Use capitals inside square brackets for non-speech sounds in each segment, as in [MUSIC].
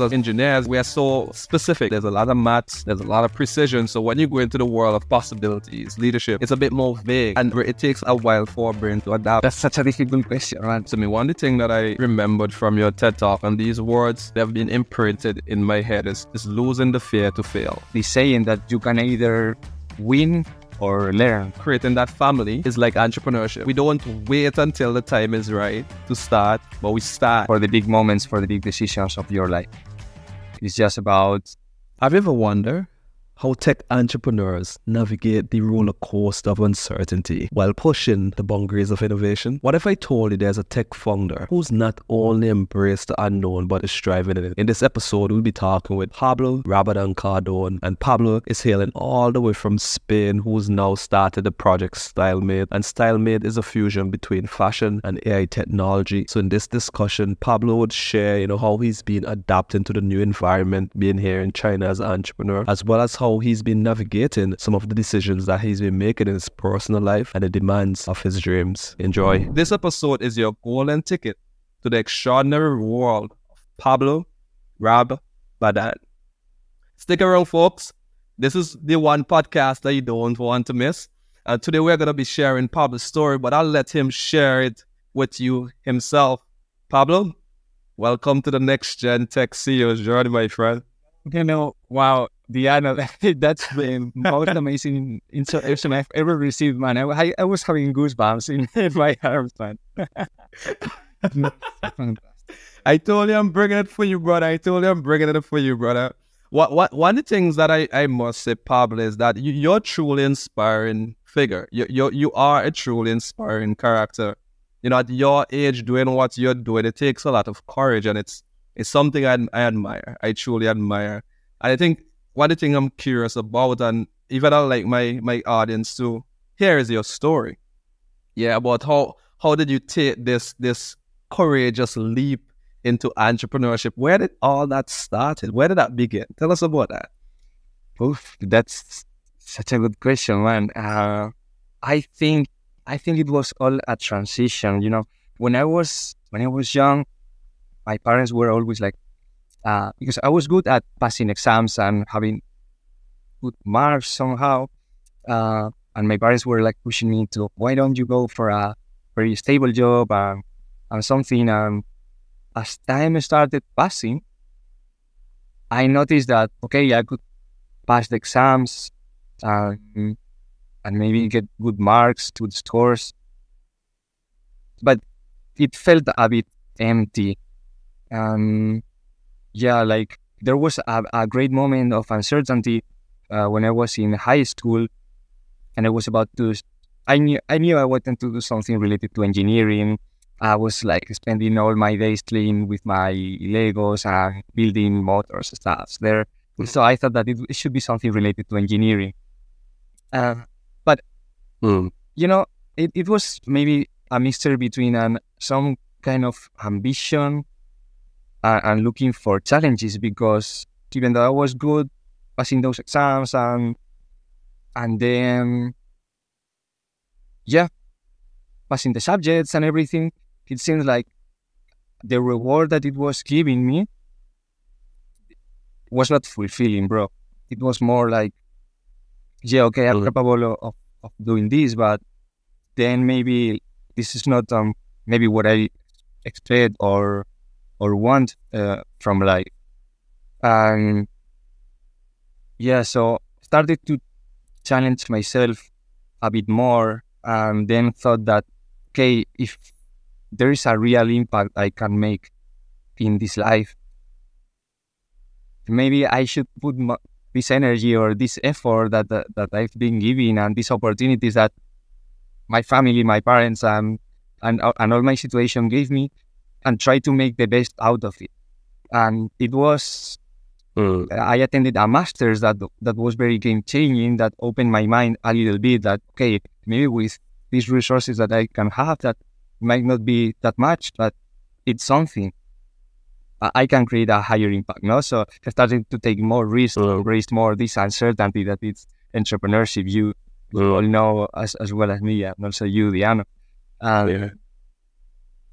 as engineers, we are so specific. There's a lot of maths, there's a lot of precision. So when you go into the world of possibilities, leadership, it's a bit more vague and it takes a while for a brain to adapt. That's such a difficult question, man. To me, one of the things that I remembered from your TED talk and these words they have been imprinted in my head is, is losing the fear to fail. The saying that you can either win or learn. Creating that family is like entrepreneurship. We don't wait until the time is right to start, but we start for the big moments, for the big decisions of your life. It's just about. You ever wondered how tech entrepreneurs navigate the roller coaster of uncertainty while pushing the boundaries of innovation. What if I told you there's a tech founder who's not only embraced the unknown but is striving in it? In this episode, we'll be talking with Pablo Rabadán Cardón, and Pablo is hailing all the way from Spain, who's now started the project StyleMate. And StyleMate is a fusion between fashion and AI technology. So in this discussion, Pablo would share, you know, how he's been adapting to the new environment, being here in China as an entrepreneur, as well as how how he's been navigating some of the decisions that he's been making in his personal life and the demands of his dreams. Enjoy. This episode is your golden ticket to the extraordinary world of Pablo Rab Badan. Stick around, folks. This is the one podcast that you don't want to miss. Uh, today we're going to be sharing Pablo's story, but I'll let him share it with you himself. Pablo, welcome to the Next Gen Tech CEO's journey, my friend. You know, wow, Diana, [LAUGHS] that's the most amazing inspiration I've ever received, man. I, I was having goosebumps in, [LAUGHS] in my arms, man. [LAUGHS] I told you I'm bringing it for you, brother. I told you I'm bringing it for you, brother. What, what, one of the things that I, I must say, Pablo, is that you, you're truly inspiring figure. You, you, you are a truly inspiring character. You know, at your age, doing what you're doing, it takes a lot of courage, and it's it's something I, I admire. I truly admire. And I think one things I'm curious about, and even I like my my audience to hear is your story. Yeah, about how how did you take this this courageous leap into entrepreneurship? Where did all that started? Where did that begin? Tell us about that. Oof, that's such a good question, man. Uh, I think I think it was all a transition. You know, when I was when I was young, my parents were always like, uh, because I was good at passing exams and having good marks somehow. Uh, and my parents were like pushing me to, why don't you go for a very stable job and, and something. And as time started passing, I noticed that, okay, I could pass the exams and, and maybe get good marks, good scores. But it felt a bit empty. Um, yeah, like there was a, a great moment of uncertainty uh, when I was in high school, and I was about to. I knew I knew I wanted to do something related to engineering. I was like spending all my days playing with my Legos and building motors and stuff there. So I thought that it, it should be something related to engineering. Uh, but mm. you know, it, it was maybe a mixture between an, some kind of ambition and, and looking for challenges because even though I was good passing those exams and and then yeah passing the subjects and everything it seems like the reward that it was giving me was not fulfilling bro. It was more like yeah okay i'm capable of, of doing this but then maybe this is not um maybe what i expect or or want uh, from life. And yeah, so started to challenge myself a bit more and then thought that, okay, if there is a real impact I can make in this life, maybe I should put this energy or this effort that, that, that I've been given and these opportunities that my family, my parents, and, and all my situation gave me and try to make the best out of it. And it was, mm. I attended a master's that that was very game changing. That opened my mind a little bit. That okay, maybe with these resources that I can have, that might not be that much, but it's something. I can create a higher impact. No, so I started to take more risks, mm. raise more this uncertainty that it's entrepreneurship. You, mm. all know as, as well as me, and also you, Diana. Um, yeah.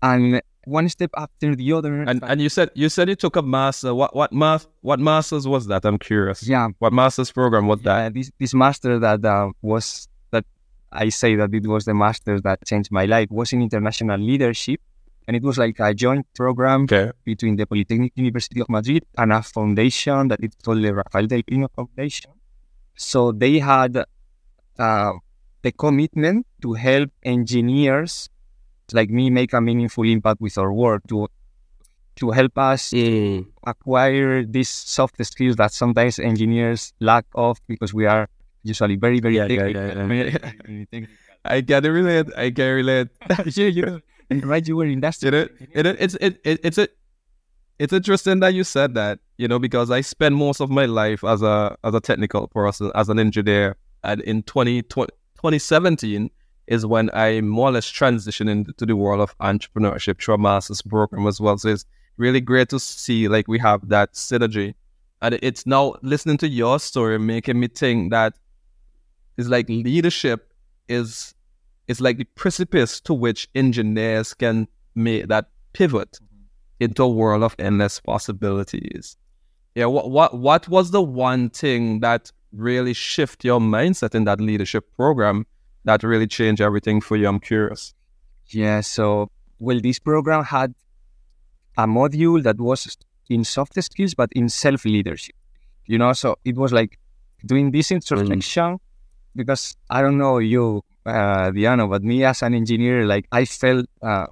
And one step after the other. And and you said you said you took a master. What what math what masters was that? I'm curious. yeah, What master's program was that? uh, this this master that uh, was that I say that it was the master that changed my life was in international leadership, and it was like a joint program Okay. between the Polytechnic University of Madrid and a foundation that it's called the Rafael del Pino Foundation. So they had uh, the commitment to help engineers like me make a meaningful impact with our work to to help us eh, acquire these soft skills that sometimes engineers lack of because we are usually very very Yeah, yeah, technical. yeah, [LAUGHS] very technical. I can relate. I can relate. [LAUGHS] yeah, you right you were in that You know, it, it's it, it it's a it's interesting that you said that, you know, because I spent most of my life as a as a technical person, as an engineer, and in 20, 2017 is when I more or less transitioned into the world of entrepreneurship through a master's program as well. So it's really great to see like we have that synergy. And it's now listening to your story making me think that it's like leadership is it's like the precipice to which engineers can make that pivot mm-hmm. into a world of endless possibilities. Yeah, what what what was the one thing that really shift your mindset in that leadership program that really changed everything for you? I'm curious. Yeah, so well, this program had a module that was in soft skills, but in self leadership. You know, so it was like doing this introspection because I don't know you, uh, Diano, but me as an engineer, like I felt uh,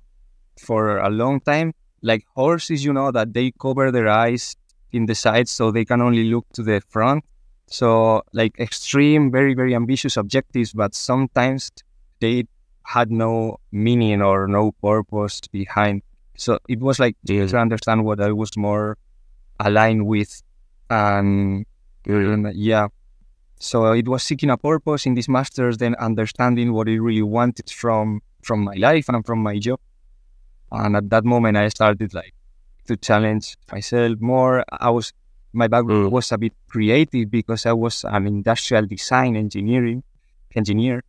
for a long time like horses, you know, that they cover their eyes in the sides so they can only look to the front. So, like extreme, very, very ambitious objectives, but sometimes they had no meaning or no purpose behind. So it was like to understand what I was more aligned with, and, and yeah. So it was seeking a purpose in this masters, then understanding what I really wanted from from my life and from my job. And at that moment, I started like to challenge myself more. I was my background Mm. was a bit creative because I was an industrial design engineering engineer.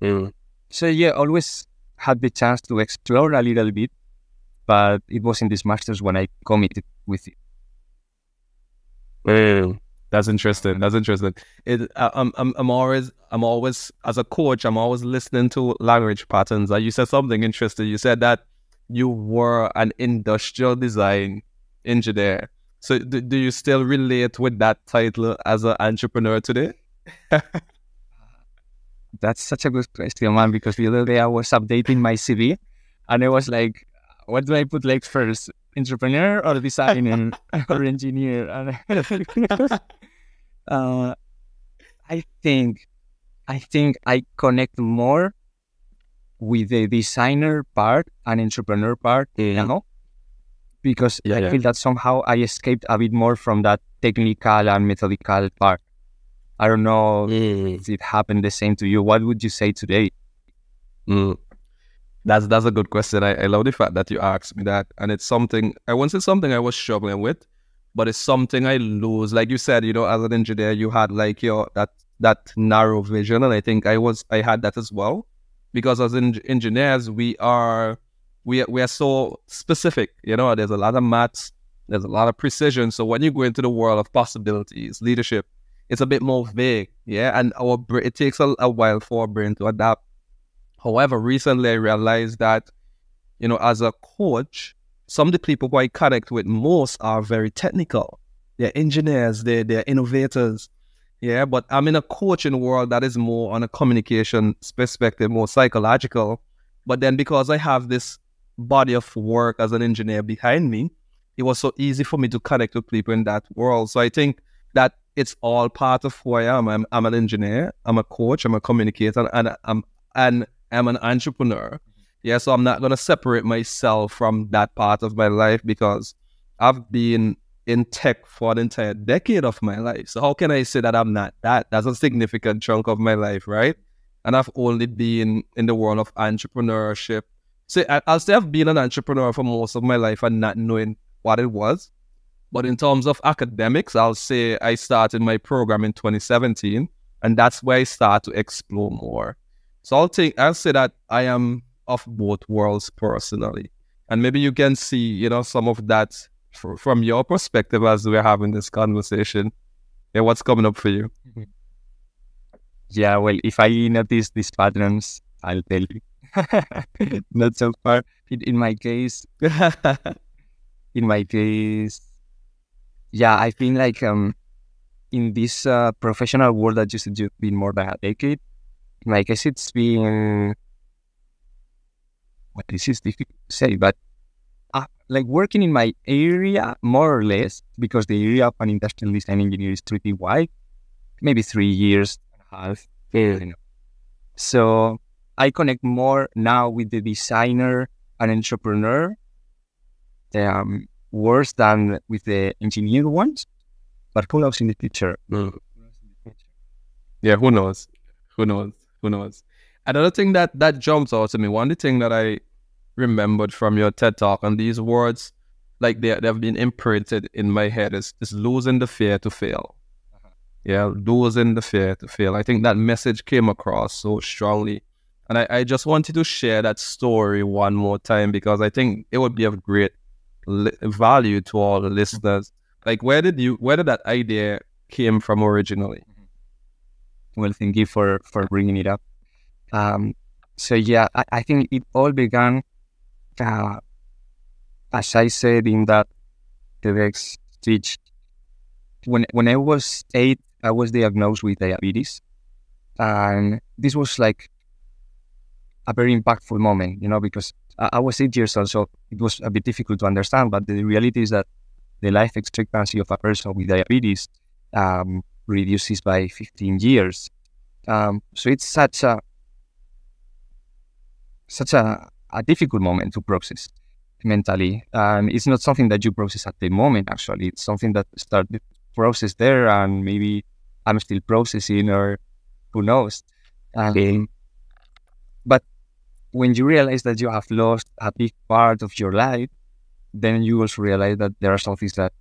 Mm. So yeah, always had the chance to explore a little bit, but it was in this masters when I committed with it. Mm. That's interesting. That's interesting. It, I, I'm, I'm, I'm always, I'm always, as a coach, I'm always listening to language patterns. And you said something interesting. You said that you were an industrial design engineer. So, do, do you still relate with that title as an entrepreneur today? [LAUGHS] That's such a good question, man, because the other day I was updating my CV and I was like, what do I put like first? Entrepreneur or designer [LAUGHS] or engineer? [LAUGHS] Uh, I think I think I connect more with the designer part and entrepreneur part now. Because Yeah, I yeah. feel that somehow I escaped a bit more from that technical and methodical part. I don't know if it happened the same to you. What would you say today? Mm. That's that's a good question. I, I love the fact that you asked me that, and it's something I won't say something I was struggling with, but it's something I lose. Like you said, you know, as an engineer, you had like your that that narrow vision, and I think I was I had that as well, because as en- engineers, we are we are, we are so specific. You know, there's a lot of maths, there's a lot of precision. So when you go into the world of possibilities, leadership, it's a bit more vague. Yeah, and our it takes a, a while for our brain to adapt. However, recently I realized that, you know, as a coach, some of the people who I connect with most are very technical. They're engineers, they're, they're innovators. Yeah, but I'm in a coaching world that is more on a communication perspective, more psychological. But then because I have this body of work as an engineer behind me, it was so easy for me to connect with people in that world. So I think that it's all part of who I am. I'm, I'm an engineer, I'm a coach, I'm a communicator, and I'm and I'm an entrepreneur. Mm-hmm. Yeah, so I'm not gonna separate myself from that part of my life because I've been in tech for an entire decade of my life. So how can I say that I'm not that? That's a significant chunk of my life, right? And I've only been in the world of entrepreneurship. So I- I'll say I've been an entrepreneur for most of my life and not knowing what it was. But in terms of academics, I'll say I started my program in 2017, and that's where I start to explore more. So I'll take I'll say that I am of both worlds personally. And maybe you can see, you know, some of that f- from your perspective as we're having this conversation. Yeah, what's coming up for you? Mm-hmm. Yeah, well, if I notice these patterns, I'll tell you. [LAUGHS] Not so far. In, in my case, [LAUGHS] in my case, yeah, I feel like um, in this uh, professional world that used to be more than a decade, in my case, it's been. Well, this is difficult to say, but uh, like working in my area, more or less, because the area of an industrial design engineer is pretty wide, maybe three years and a half. Know. So I connect more now with the designer and entrepreneur um, worse than with the engineer ones. But who knows in the future? Mm. Yeah, who knows? Who knows? Who knows? Another thing that that jumps out to me, one the thing that I remembered from your TED talk and these words, like they they've been imprinted in my head is is losing the fear to fail. Uh-huh. Yeah, losing the fear to fail. I think that message came across so strongly. And I, I just wanted to share that story one more time because I think it would be of great li- value to all the listeners. Like, where did you, where did that idea came from originally? Well, thank you for for bringing it up. Um, so yeah, I, I think it all began, uh, as I said in that TEDx speech. When when I was eight, I was diagnosed with diabetes, and this was like a very impactful moment, you know, because I was eight years old, so it was a bit difficult to understand. But the reality is that the life expectancy of a person with diabetes um, reduces by 15 years. Um, so it's such a such a, a difficult moment to process mentally, and it's not something that you process at the moment. Actually, it's something that started process there, and maybe I'm still processing, or who knows. And, but when you realize that you have lost a big part of your life, then you also realize that there are some things that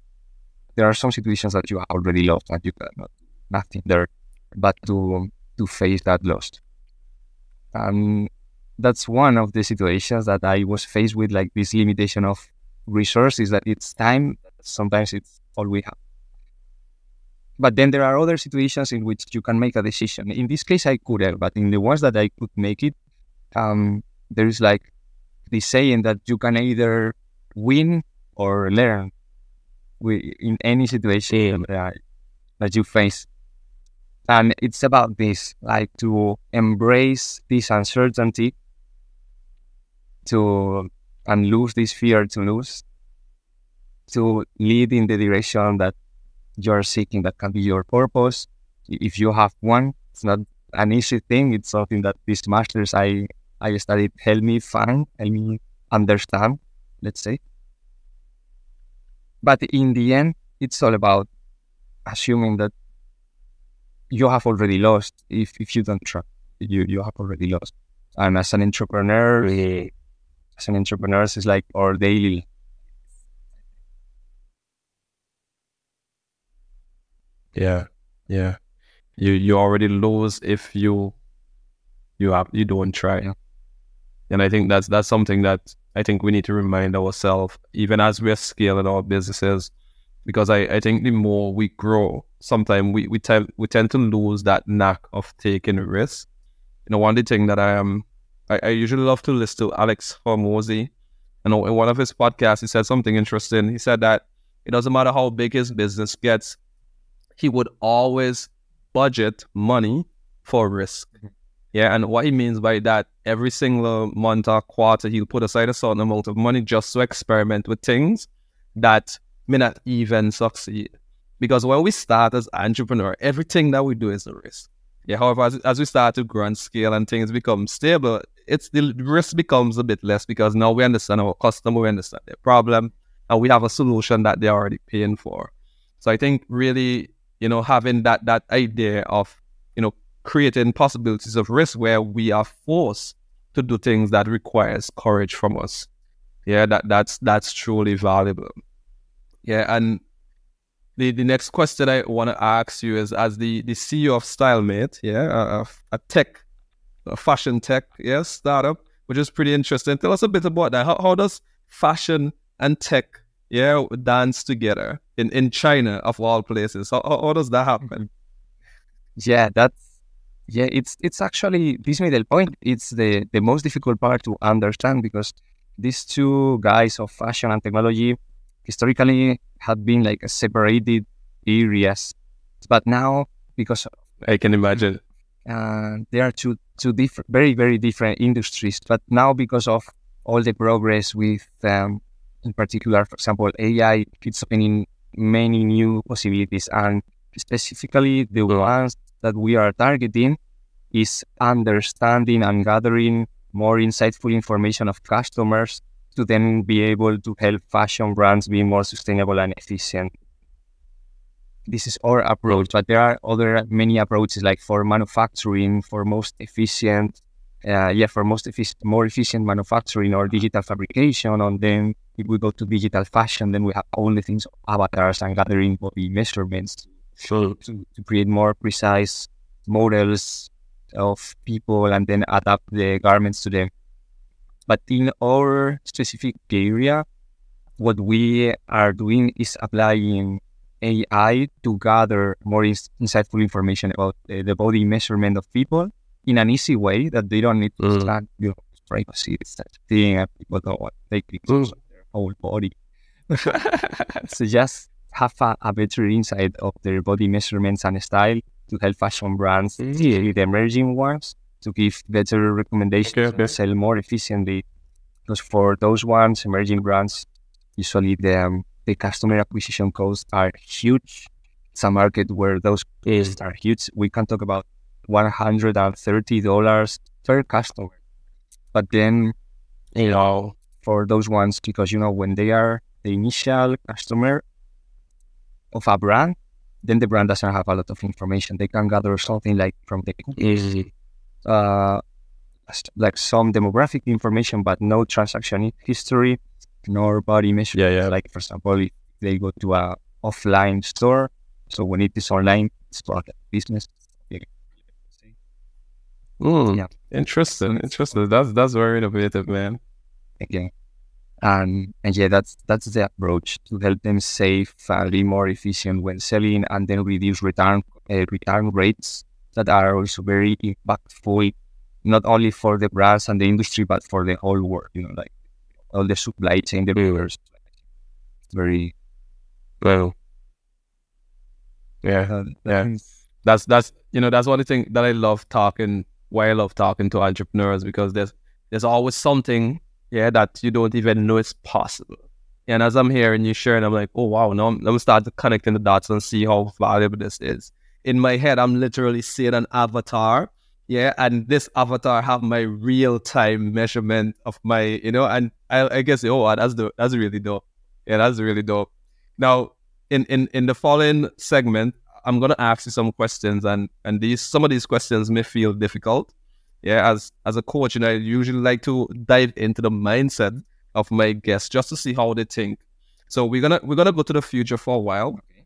there are some situations that you already lost and you cannot nothing there but to to face that loss. And that's one of the situations that I was faced with, like this limitation of resources that it's time. Sometimes it's all we have. But then there are other situations in which you can make a decision. In this case, I couldn't, but in the ones that I could make it, um, there is like the saying that you can either win or learn in any situation that, that you face. And it's about this, like to embrace this uncertainty, to and lose this fear to lose, to lead in the direction that you're seeking, that can be your purpose. If you have one, it's not an easy thing. It's something that these masters I I studied help me find, help me understand, let's say. But in the end, it's all about assuming that you have already lost if, if you don't try. You you have already lost. And as an entrepreneur, eh, as an entrepreneur, it's like our daily. Yeah, yeah. You you already lose if you you have you don't try. Yeah. And I think that's that's something that I think we need to remind ourselves, even as we're scaling our businesses, because I, I think the more we grow, sometimes we we, te- we tend to lose that knack of taking risks. You know, one of the thing that I am, I, I usually love to listen to Alex Hormozi. And in one of his podcasts, he said something interesting. He said that it doesn't matter how big his business gets, he would always budget money for risk. Mm-hmm. Yeah, and what he means by that, every single month or quarter, he'll put aside a certain amount of money just to experiment with things that may not even succeed. Because when we start as entrepreneur, everything that we do is a risk. Yeah, however, as, as we start to grow and scale and things become stable, it's the risk becomes a bit less because now we understand our customer, we understand their problem, and we have a solution that they're already paying for. So I think really, you know, having that that idea of, you know, creating possibilities of risk where we are forced to do things that requires courage from us. Yeah, that that's that's truly valuable. Yeah, and the, the next question I want to ask you is as the, the CEO of StyleMate, yeah, a, a tech, a fashion tech, yeah, startup, which is pretty interesting. Tell us a bit about that. How, how does fashion and tech, yeah, dance together in, in China of all places. How, how, does that happen? Yeah, that's yeah, it's it's actually this middle point. It's the the most difficult part to understand because these two guys of fashion and technology historically had been like separated areas, but now because I can imagine uh, there are two two different, very very different industries. But now because of all the progress with, um, in particular, for example, AI, it's opening many new possibilities, and specifically the ones that we are targeting is understanding and gathering more insightful information of customers to then be able to help fashion brands be more sustainable and efficient. This is our approach, but there are other many approaches like for manufacturing, for most efficient, uh, yeah, for most efficient, more efficient manufacturing or digital fabrication. And then if we go to digital fashion, then we have the things avatars and gathering body measurements to, to, to create more precise models of people and then adapt the garments to them. But in our specific area, what we are doing is applying AI to gather more insightful information about the, the, body measurement of people in an easy way that they don't need to mm. track you know, privacy, that thing, and people don't want to take pictures mm. of their whole body. [LAUGHS] so just have a, a, better insight of their body measurements and style to help fashion brands, mm. the emerging ones, to give better recommendations okay, okay. and sell more efficiently. Because for those ones, emerging brands, usually the, um, the customer acquisition costs are huge. It's a market where those costs are huge. We can talk about $130 per customer. But then, you know, for those ones, because, you know, when they are the initial customer of a brand, then the brand doesn't have a lot of information. They can gather something like from the cookies, uh, like some demographic information, but no transaction history, nor body measurement. Yeah, yeah. Like for example, if they go to a offline store, so when it is online, it's about business. Mm, yeah. Interesting. Interesting. That's that's very innovative, man. Again and and yeah that's that's the approach to help them save and be more efficient when selling and then reduce return uh, return rates that are also very impactful not only for the brands and the industry but for the whole world you know like all the supply chain the viewers very well yeah uh, yeah. that's that's you know that's one thing that i love talking why i love talking to entrepreneurs because there's there's always something yeah, that you don't even know it's possible. And as I'm hearing you sharing, I'm like, oh wow, now I'm, I'm start connecting the dots and see how valuable this is. In my head, I'm literally seeing an avatar, yeah, and this avatar have my real time measurement of my, you know, and I, I guess, oh, that's the that's really dope. Yeah, that's really dope. Now, in in in the following segment, I'm gonna ask you some questions, and and these some of these questions may feel difficult, yeah, as as a coach, and I usually like to dive into the mindset of my guests just to see how they think. So we're gonna we're gonna go to the future for a while. Okay.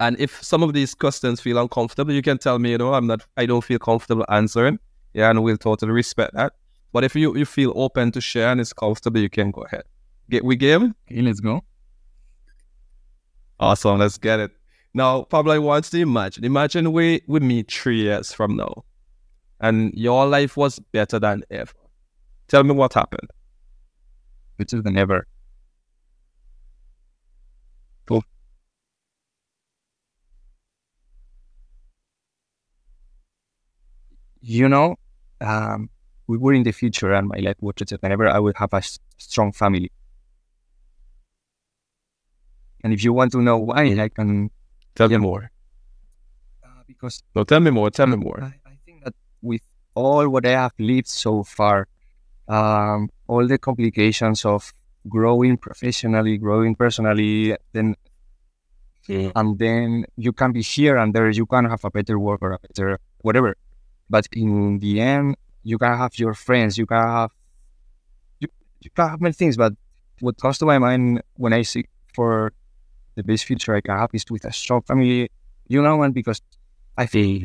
And if some of these questions feel uncomfortable, you can tell me, you know, I'm not I don't feel comfortable answering. Yeah, and we'll totally respect that. But if you, you feel open to share and it's comfortable, you can go ahead. Get we game? Okay, let's go. Awesome, let's get it. Now, Pablo, I want to imagine. Imagine we, we meet three years from now and your life was better than ever. Tell me what happened. Better than ever. Cool. You know, um, we were in the future and my life was better than ever. I would have a strong family. And if you want to know why, I can tell you more. Uh, because no, tell me more. Tell me more. I, with all what I have lived so far, um, all the complications of growing professionally, growing personally, then yeah. and then you can be here and there, you can have a better work or a better whatever. But in the end, you can have your friends, you can have you, you can have many things. But what comes to my mind when I see for the best future I can have is with a strong family, you know, and because I feel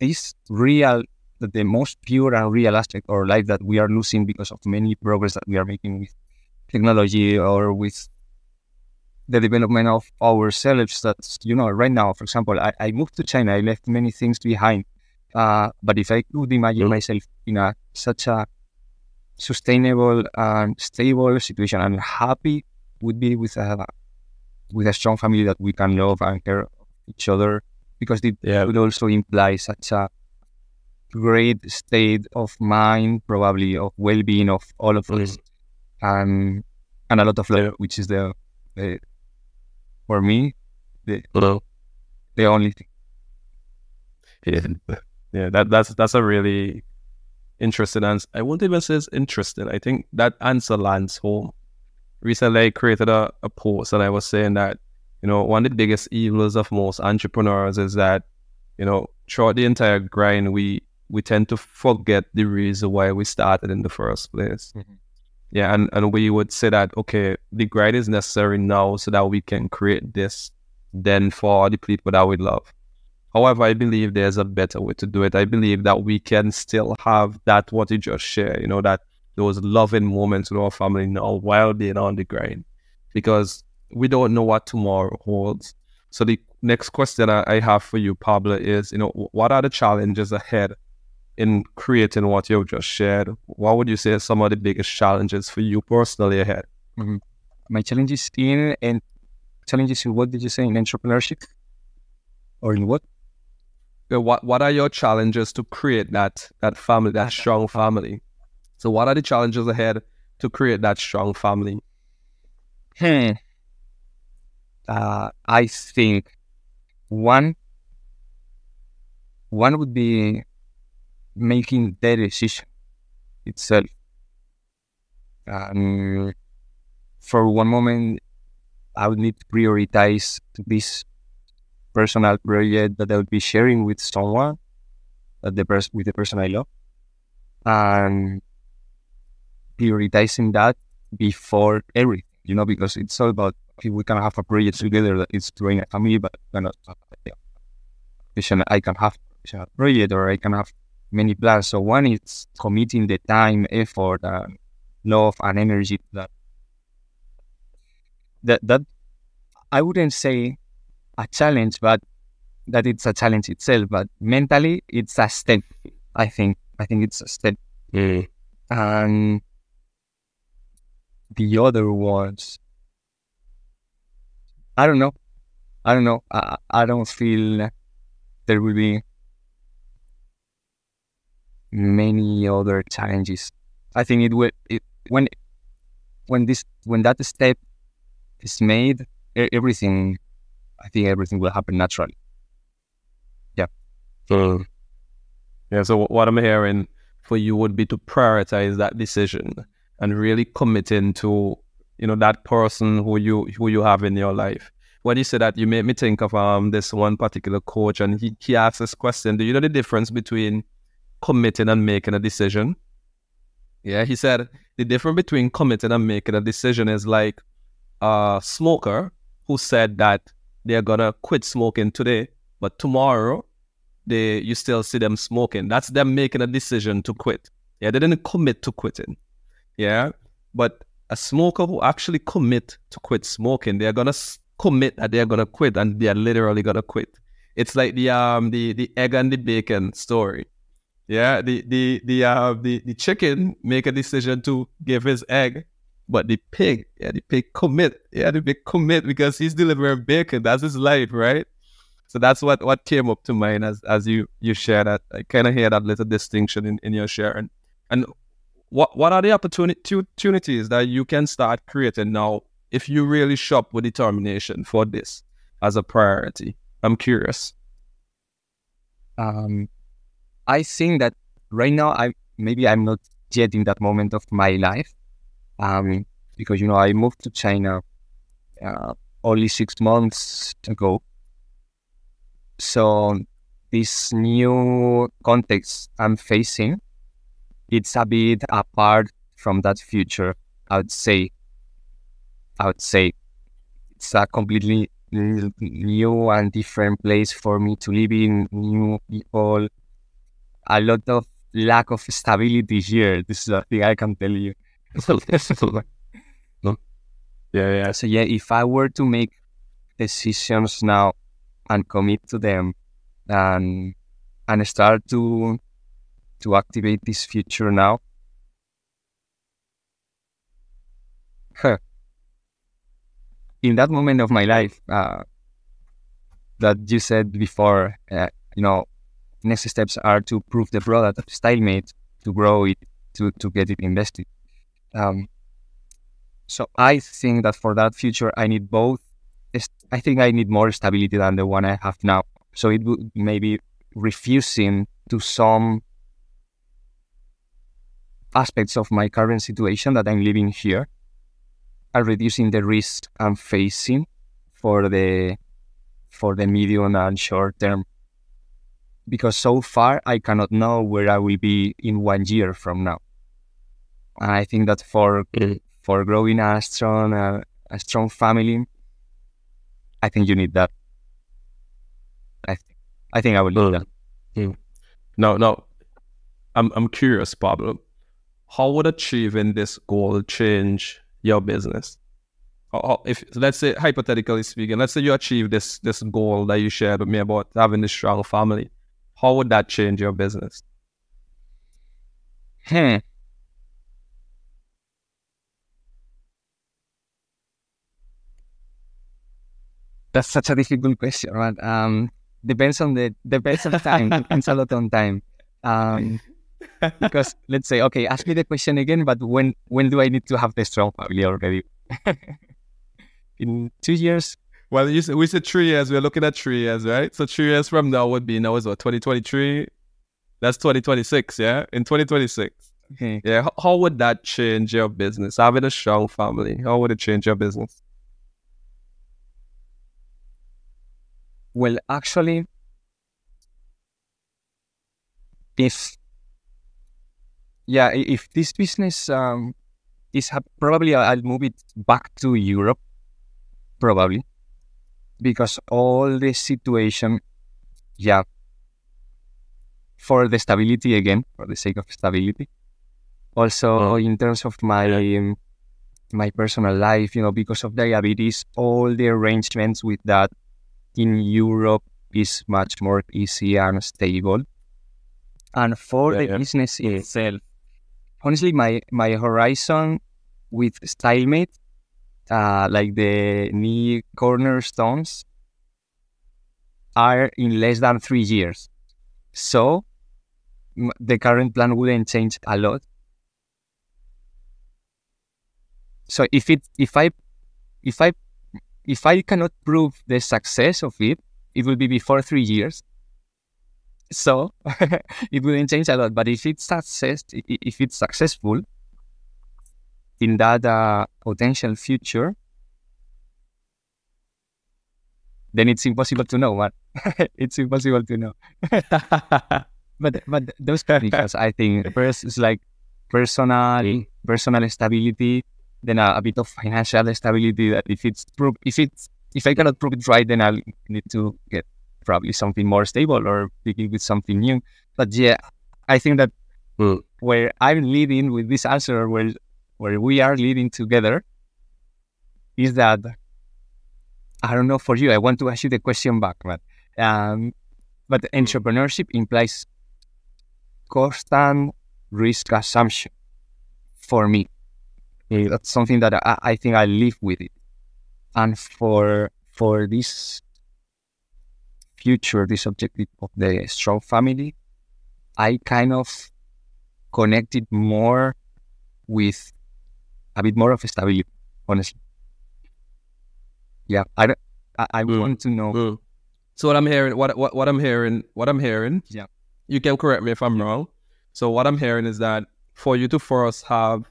is real, the most pure and real aspect of life that we are losing because of many progress that we are making with technology or with the development of ourselves. That's you know, right now, for example, I, I moved to China. I left many things behind. Uh, but if I could imagine myself in a such a sustainable and stable situation, I'm happy would be with a with a strong family that we can love and care of each other because it Yeah. would also imply such a great state of mind, probably of well-being of all of us, and and a lot of love, Yeah. which is the, the for me Hello. the only thing. Yeah, yeah. That that's that's a really interesting answer. I won't even say it's interesting. I think that answer lands home. Recently, I created a, a post and I was saying that you know one of the biggest evils of most entrepreneurs is that you know throughout the entire grind we we tend to forget the reason why we started in the first place. Mhm. Yeah, and and we would say that okay, the grind is necessary now so that we can create this then for the people that we love. However, I believe there's a better way to do it. I believe that we can still have that what you just share, you know, that those loving moments with our family now while being on the grind. Because we don't know what tomorrow holds. So the next question I I have for you, Pablo, is, you know, what are the challenges ahead in creating what you've just shared? What would you say are some of the biggest challenges for you personally ahead? My challenges in and challenges in what did you say in entrepreneurship or in what? Uh, what what are your challenges to create that that family, that [LAUGHS] strong family? So what are the challenges ahead to create that strong family? Hmm. Uh, I think one one would be making the decision itself. Um, for one moment, I would need to prioritize this personal project that I would be sharing with someone, that the pers- with the person I love, and prioritizing that before everything, you know, because it's all about we can have a project together that is growing a family, but cannot. I can have a project or I can have many plans. So one is committing the time, effort, and love and energy that. That that I wouldn't say a challenge, but that it's a challenge itself. But mentally, it's a step. I think. I think it's a step. Mm. And the other ones, I don't know. I don't know. I, I don't feel there will be many other challenges. I think it will it, when when this when that step is made, everything. I think everything will happen naturally. Yeah. Mm. Yeah. So what I'm hearing for you would be to prioritize that decision and really committing to you know that person who you who you have in your life. When you say that, you made me think of um this one particular coach, and he he asked this question: Do you know the difference between committing and making a decision? Yeah, he said the difference between committing and making a decision is like a smoker who said that they're gonna quit smoking today, but tomorrow they you still see them smoking. That's them making a decision to quit. Yeah, they didn't commit to quitting. Yeah, but a smoker who actually commit to quit smoking, they're gonna commit that they're gonna quit, and they're literally gonna quit. It's like the um the the egg and the bacon story. Yeah, the the the uh the, the chicken make a decision to give his egg, but the pig, yeah, the pig commit. Yeah, the pig commit because he's delivering bacon. That's his life, right? So that's what what came up to mind as as you you share that. I kind of hear that little distinction in, in your sharing. And what what are the opportunities that you can start creating now if you really shop with determination for this as a priority? I'm curious. Um, I think that right now I maybe I'm not yet in that moment of my life, um, because you know I moved to China uh, only six months ago. So this new context I'm facing, it's a bit apart from that future. I would say. I would say it's a completely new and different place for me to live in, new people, a lot of lack of stability here. This is a thing I can tell you. [LAUGHS] Yeah, yeah. So yeah, if I were to make decisions now and commit to them and and start to to activate this future now. Huh. In that moment of my life, uh, that you said before, uh, you know, next steps are to prove the product StyleMate, to grow it, to, to get it invested. Um, so I think that for that future, I need both. I think I need more stability than the one I have now. So it would maybe refusing to some aspects of my current situation that I'm living here and reducing the risk I'm facing for the for the medium and short term. Because so far I cannot know where I will be in one year from now. And I think that for mm. for growing a strong uh, a strong family, I think you need that. I think I think I will need mm. that. Mm. No, no. I'm I'm curious, Pablo. How would achieving this goal change your business? if let's say hypothetically speaking, let's say you achieve this this goal that you shared with me about having this strong family, how would that change your business? Hmm. That's such a difficult question, right? Um, depends on the depends on time. depends a lot on time. Um, because let's say, okay, ask me the question again, but when when do I need to have the strong family already? [LAUGHS] in two years. Well, you said, we said three years. We're looking at three years, right? So three years from now would be now is what 2023. That's 2026, yeah. In 2026, okay. yeah. How, how would that change your business? Having a strong family, how would it change your business? Well, actually, if yeah, if this business um, is ha- probably I'll move it back to Europe probably because all the situation, yeah, for the stability again, for the sake of stability. Also, oh. in terms of my um, my personal life, you know, because of diabetes, all the arrangements with that in Europe is much more easy and stable. And for yeah, the yeah. business itself, honestly, my my horizon with StyleMate uh, like the knee cornerstones are in less than three years. So the current plan wouldn't change a lot. So if it if I if I if I cannot prove the success of it, it will be before three years. So [LAUGHS] it wouldn't change a lot. But if it's success, if it's successful, in that uh, potential future, then it's impossible to know what [LAUGHS] it's impossible to know. [LAUGHS] but but those because I think first is like personal personal stability, then a, a, bit of financial stability. That if it's proof, if it's if I cannot prove it right, then I'll need to get probably something more stable or begin with something new. But yeah, I think that mm. where I'm leading with this answer, where where we are leading together is that I don't know for you. I want to ask you the question back, but um, but hmm. entrepreneurship implies constant risk assumption for me. That's something that I, I think I live with it, and for for this future, this objective of the strong family, I kind of connected more with a bit more of a stability, honestly. Yeah, I I, I mm. want to know. Mm. So what I'm hearing, what, what what I'm hearing, what I'm hearing. Yeah. You can correct me if I'm wrong. So what I'm hearing is that for you to first have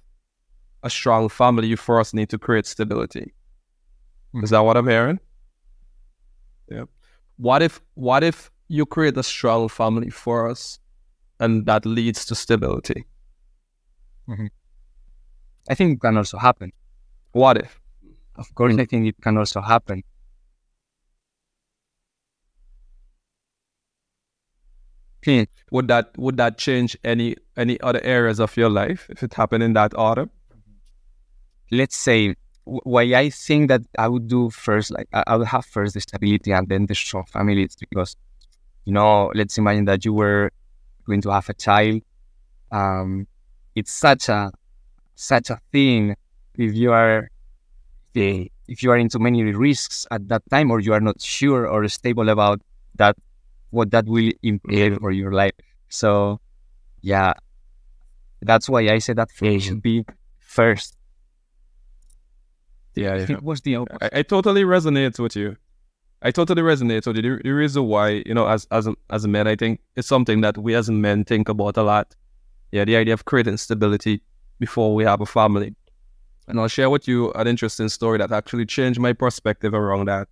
a strong family, you first need to create stability. Mm. Is that what I'm hearing? Yeah. What if what if you create a strong family for us and that leads to stability? Mm-hmm. I think it can also happen. What if? Of course, mm. I think it can also happen. Hmm. Would that would that change any any other areas of your life if it happened in that order? Let's say why I think that I would do first, like I, would have first the stability and then the strong family, it's because, you know, let's imagine that you were going to have a child. Um, it's such a such a thing if you are if you are into many risks at that time or you are not sure or stable about that what that will imply for your life. So yeah, that's why I say that mm should be first. Yeah, yeah. It was the I, I, totally resonate with you. I totally resonate with you. The, the reason why, you know, as as a, as a man, I think it's something that we as men think about a lot. Yeah, the idea of creating stability before we have a family. And I'll share with you an interesting story that actually changed my perspective around that.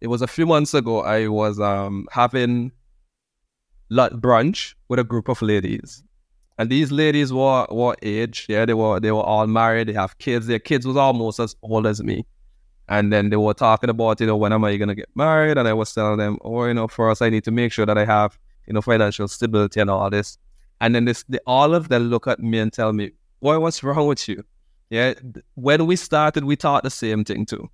It was a few months ago. I was um, having lunch brunch with a group of ladies, and these ladies were were age. Yeah, they were they were all married. They have kids. Their kids was almost as old as me. And then they were talking about, you know, when am I gonna get married? And I was telling them, oh, you know, us, I need to make sure that I have, you know, financial stability and all this. And then this, all of them look at me and tell me, boy, what's wrong with you? Yeah, when we started, we thought the same thing too.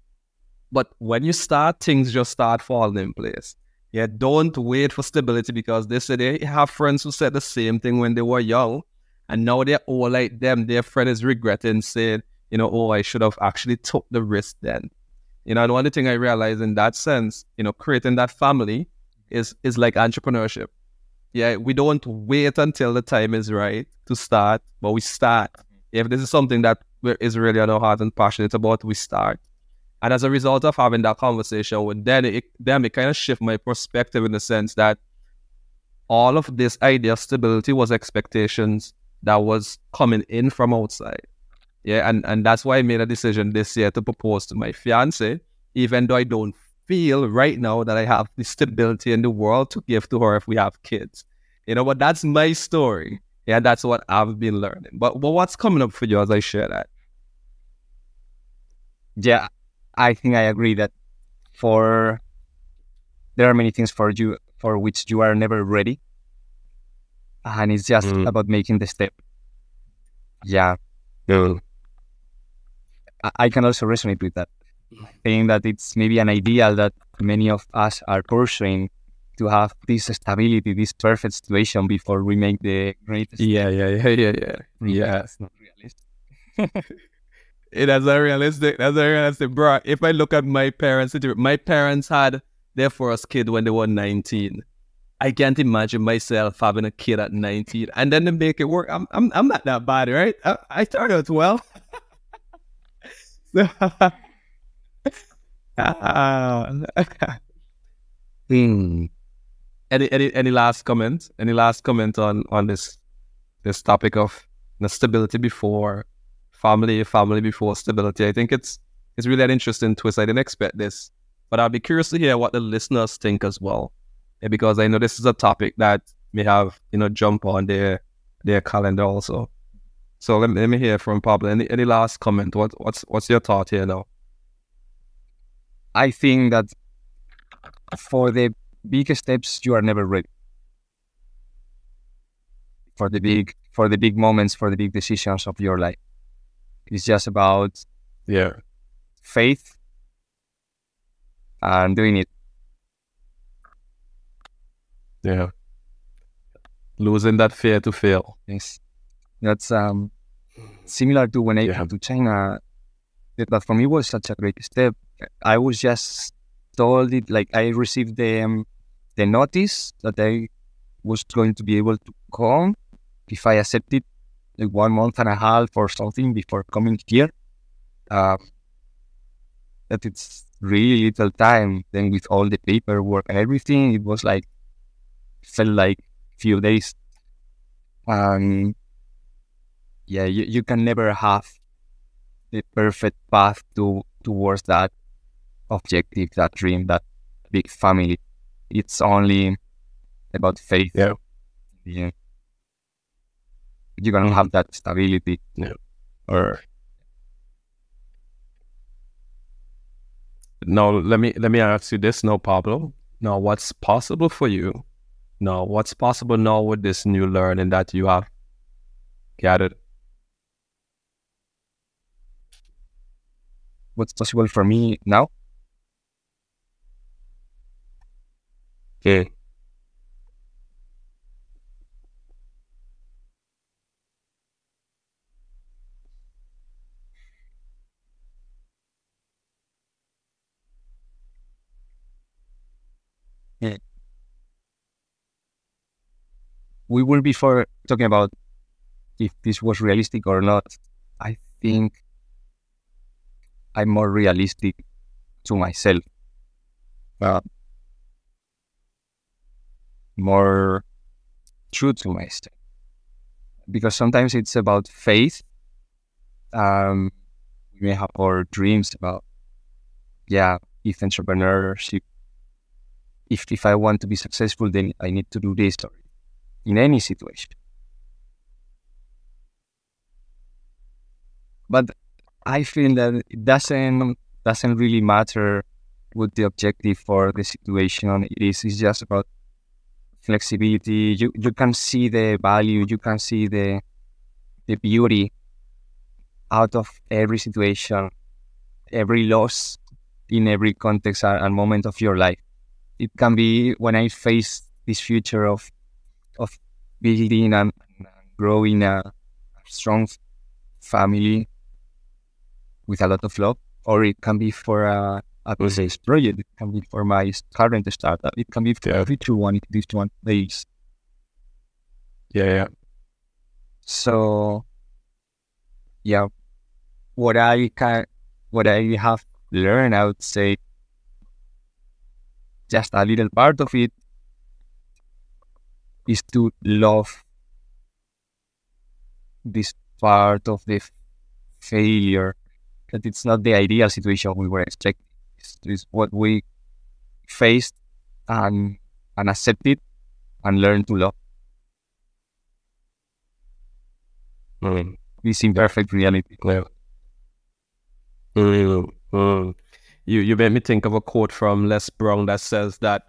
But when you start, things just start falling in place. Yeah, don't wait for stability because they say they have friends who said the same thing when they were young, and now they're all like them. Their friend is regretting saying, you know, oh, I should have actually took the risk then. You know, and one thing I realized in that sense, you know, creating that family is is like entrepreneurship. Yeah, we don't wait until the time is right to start, but we start. Mm-hmm. If this is something that is really on our heart and passionate about, we start. And as a result of having that conversation with them, it, them, it kind of shift my perspective in the sense that all of this idea of stability was expectations that was coming in from outside. Yeah, and, and that's why I made a decision this year to propose to my fiance, even though I don't feel right now that I have the stability in the world to give to her if we have kids. You know, but that's my story. Yeah, that's what I've been learning. But but what's coming up for you as I share that? Yeah, I think I agree that for there are many things for you for which you are never ready. And it's just mm. about making the step. Yeah. No. I, I can also resonate with that. Saying that it's maybe an ideal that many of us are pursuing to have this stability, this perfect situation before we make the greatest. Yeah, yeah, yeah, yeah, yeah. Yeah. It's not realistic. [LAUGHS] it is a realistic. That's a realistic, bro. If I look at my parents, my parents had their first kid when they were 19. I can't imagine myself having a kid at 19 and then to make it work. I'm, I'm, I'm not that bad, right? I, I turned out well. [LAUGHS] hmm. Any, any, any last comment? Any last comment on, on this, this topic of the stability before family, family before stability. I think it's it's really an interesting twist. I didn't expect this, but I'll be curious to hear what the listeners think as well, because I know this is a topic that may have you know jump on their their calendar also. So let me, let me hear from Pablo. Any any last comment? What what's what's your thought here now? I think that for the big steps, you are never ready. For the big for the big moments, for the big decisions of your life. It's just about yeah faith and doing it. Yeah. Losing that fear to fail. Yes. That's um similar to when I yeah. came to China. That for me was such a great step. I was just told it like I received the um, the notice that I was going to be able to come if I accepted like one month and a half or something before coming here. Um, that it's really little time. Then with all the paperwork and everything, it was like felt like few days. Um, yeah, you, you can never have the perfect path to towards that objective, that dream, that big family. It's only about faith. Yeah. Yeah you're gonna have that stability. Yeah. Or now let me let me ask you this now, Pablo. Now what's possible for you? Now what's possible now with this new learning that you have gathered? what's possible for me now. Okay. We were before talking about if this was realistic or not. I think I'm more realistic to myself. Uh, more true to myself. Because sometimes it's about faith. Um, we may have our dreams about, yeah, if entrepreneurship, if, if I want to be successful, then I need to do this in any situation. But I feel that it doesn't doesn't really matter what the objective for the situation it is. It's just about flexibility. You you can see the value, you can see the the beauty out of every situation, every loss in every context and moment of your life. It can be when I face this future of of building and growing a strong family with a lot of love, or it can be for a, a mm-hmm. business project. It can be for my current startup. It can be for yeah. future one this one plays. Yeah, yeah. So, yeah, what I can, what I have learned, I would say, just a little part of it is to love this part of the failure that it's not the ideal situation we were expecting. It's, it's what we faced and and accept it and learn to love. Mm. This imperfect reality. Yeah. Mm, mm. You you made me think of a quote from Les Brown that says that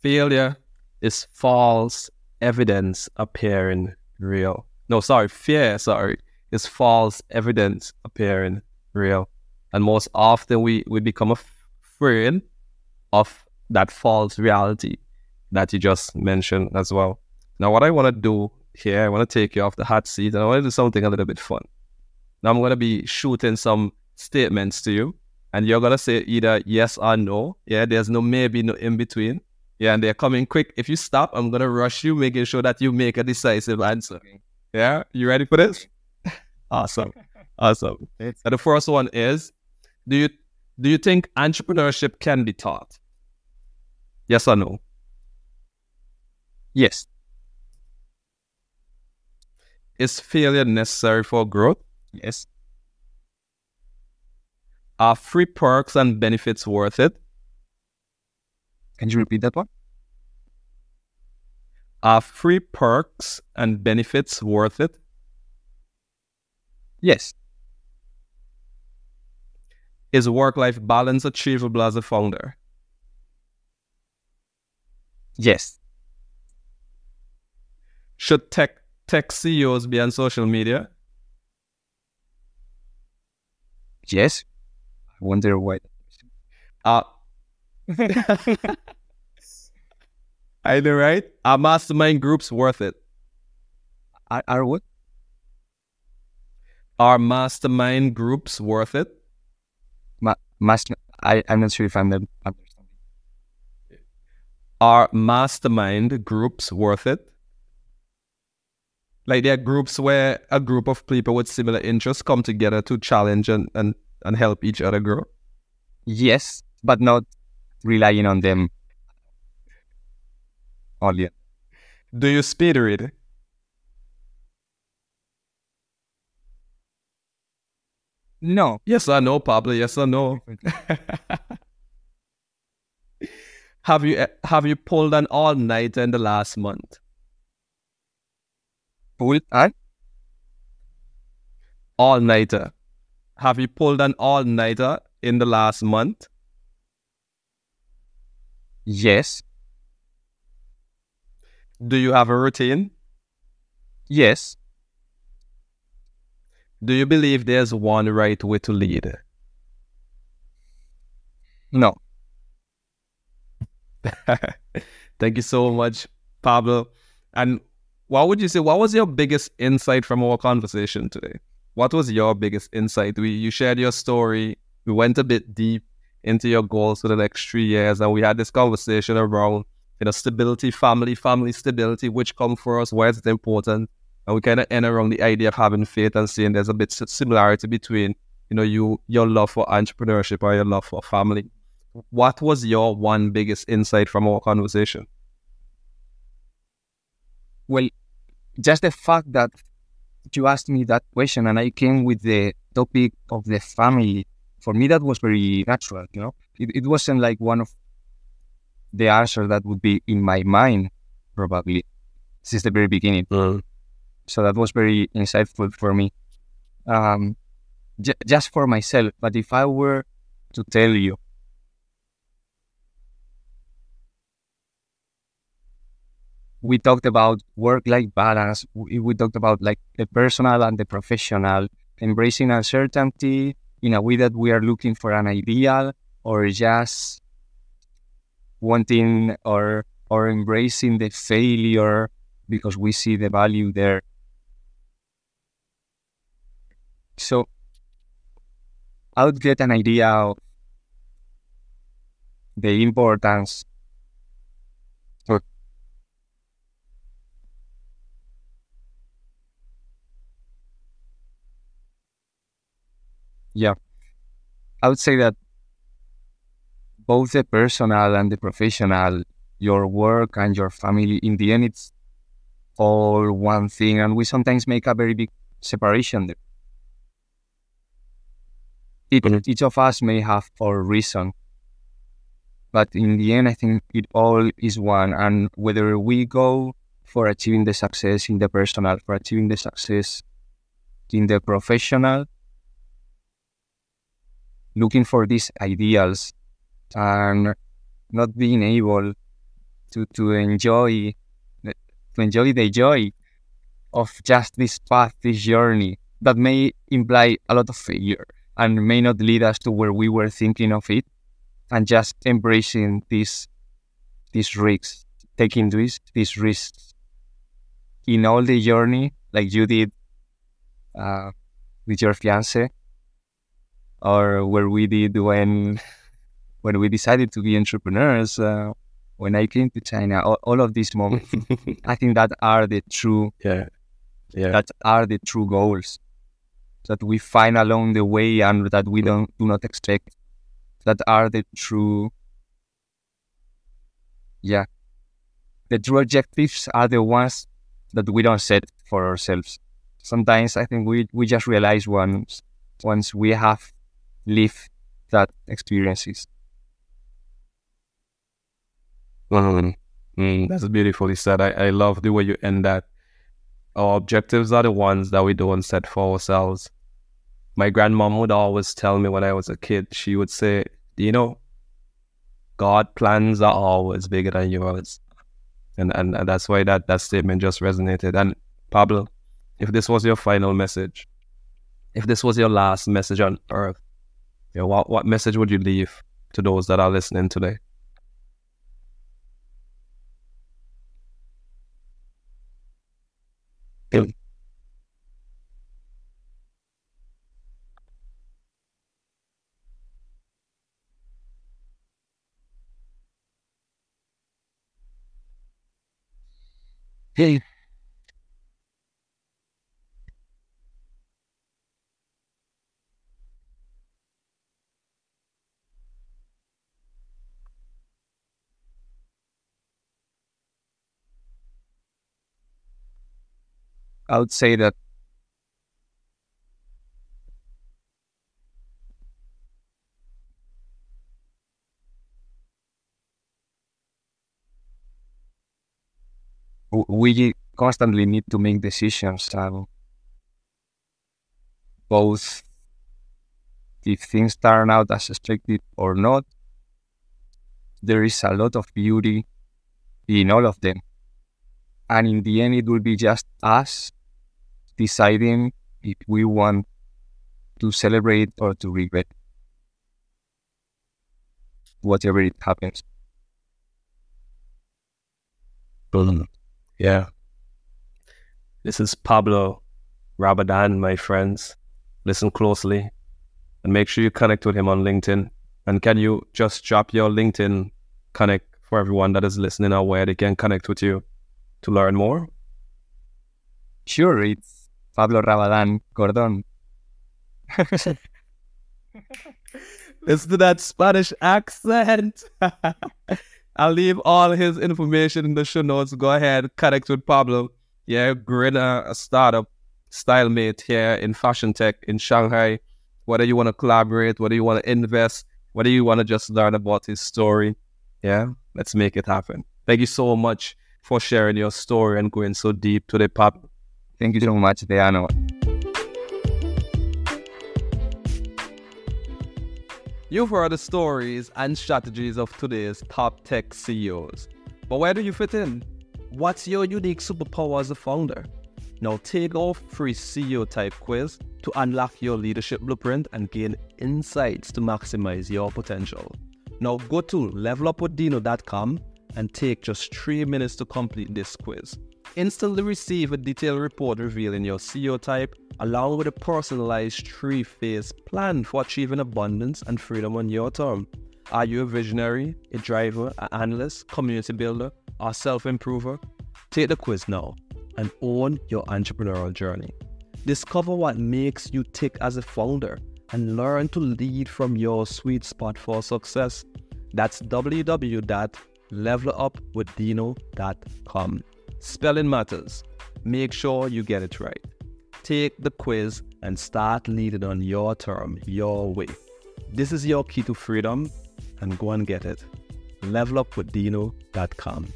failure is false evidence appearing real. No, sorry, fear, sorry, is false evidence appearing real. And most often we, we become afraid of that false reality that you just mentioned as well. Now, what I want to do here, I want to take you off the hot seat and I want to do something a little bit fun. Now, I'm going to be shooting some statements to you, and you're to say either yes or no. Yeah, there's no maybe, no in between. Yeah, and they're coming quick. If you stop, I'm gonna rush you, making sure that you make a decisive answer. Yeah, you ready for this? [LAUGHS] awesome, awesome. So the first one is: Do you do you think entrepreneurship can be taught? Yes or no? Yes. Is failure necessary for growth? Yes. Are free perks and benefits worth it? Can you repeat that one? Are free perks and benefits worth it? Yes. Is work life balance achievable as a founder? Yes. Should tech tech CEOs be on social media? Yes. I wonder why. Uh, [LAUGHS] I know, right? Are mastermind groups worth it? Are, are what? Are mastermind groups worth it? Ma- master, I, I'm not sure if I'm understanding. Are mastermind groups worth it? Like there are groups where a group of people with similar interests come together to challenge and, and, and help each other grow? Yes, but not relying on them only. Do you speed read? No. Yes or no, Pablo? Yes or no? [LAUGHS] have you eh, have you pulled an all nighter in the last month? Pulled an all nighter. Have you pulled an all nighter in the last month? Yes. Do you have a routine? Yes. Do you believe there's one right way to lead? No. [LAUGHS] Thank you so much, Pablo. And what would you say? What was your biggest insight from our conversation today? What was your biggest insight? We you shared your story. We went a bit deep into your goals for the next three years, and we had this conversation around you know stability, family, family stability, which come first, why is it important? And we kind of end around the idea of having faith and seeing there's a bit similarity between you know you your love for entrepreneurship or your love for family. What was your one biggest insight from our conversation? Well, just the fact that you asked me that question and I came with the topic of the family, for me that was very natural, you know. It, it wasn't like one of the answers that would be in my mind, probably, since the very beginning. Mm. So that was very insightful for me. Um, j- just for myself, but if I were to tell you we talked about work-life balance. We, we talked about like the personal and the professional, embracing uncertainty in a way that we are looking for an ideal or just wanting or or embracing the failure because we see the value there. So I would get an idea of the importance Yeah. I would say that both the personal and the professional, your work and your family, in the end, it's all one thing. And we sometimes make a very big separation there. It, mm-hmm. Each of us may have our reason, but in the end, I think it all is one. And whether we go for achieving the success in the personal, for achieving the success in the professional, looking for these ideals and not being able to to enjoy to enjoy the joy of just this path, this journey that may imply a lot of failure and may not lead us to where we were thinking of it, and just embracing these these risks, taking these these risks in all the journey, like you did uh, with your fiance, or where we did when when we decided to be entrepreneurs. Uh, when I came to China, all, all of these moments, [LAUGHS] I think that are the true, yeah, yeah, that are the true goals that we find along the way and that we don't do not expect. That are the true, yeah, the true objectives are the ones that we don't set for ourselves. Sometimes I think we we just realize once once we have live that experiences. Mm, that's beautifully said. I, I love the way you end that. Our objectives are the ones that we don't set for ourselves. My grandmom would always tell me when I was a kid, she would say, you know, God plans are always bigger than yours. And, and that's why that, that statement just resonated. And Pablo, if this was your final message, if this was your last message on earth, you know, what, what message would you leave to those that are listening today? Hey. I would say that we constantly need to make decisions and both if things turn out as expected or not there is a lot of beauty in all of them. And in the end it will be just us deciding if we want to celebrate or to regret. whatever it happens. Boom. Yeah. This is Pablo Rabadán, my friends. Listen closely and make sure you connect with him on LinkedIn. And can you just drop your LinkedIn connect for everyone that is listening or where they can connect with you to learn more? Sure, it's Pablo Rabadán Gordon. Listen [LAUGHS] to that Spanish accent. [LAUGHS] I'll leave all his information in the show notes. Go ahead, connect with Pablo. Yeah, great uh, a startup StyleMate here in fashion tech in Shanghai. Whether you want to collaborate, whether you want to invest, whether you want to just learn about his story. Yeah, let's make it happen. Thank you so much for sharing your story and going so deep today, Pablo. Thank you so much, Dino. You've heard the stories and strategies of today's top tech CEOs. But where do you fit in? What's your unique superpower as a founder? Now take our free CEO type quiz to unlock your leadership blueprint and gain insights to maximize your potential. Now go to levelupwithdino.com and take just three minutes to complete this quiz. Instantly receive a detailed report revealing your CEO type along with a personalized three phase plan for achieving abundance and freedom on your term. Are you a visionary, a driver, an analyst, community builder, or self improver? Take the quiz now and own your entrepreneurial journey. Discover what makes you tick as a founder and learn to lead from your sweet spot for success. That's www.levelupwithdino.com. Spelling matters. Make sure you get it right. Take the quiz and start leading on your term, your way. This is your key to freedom, and go and get it. Levelupwithdino.com.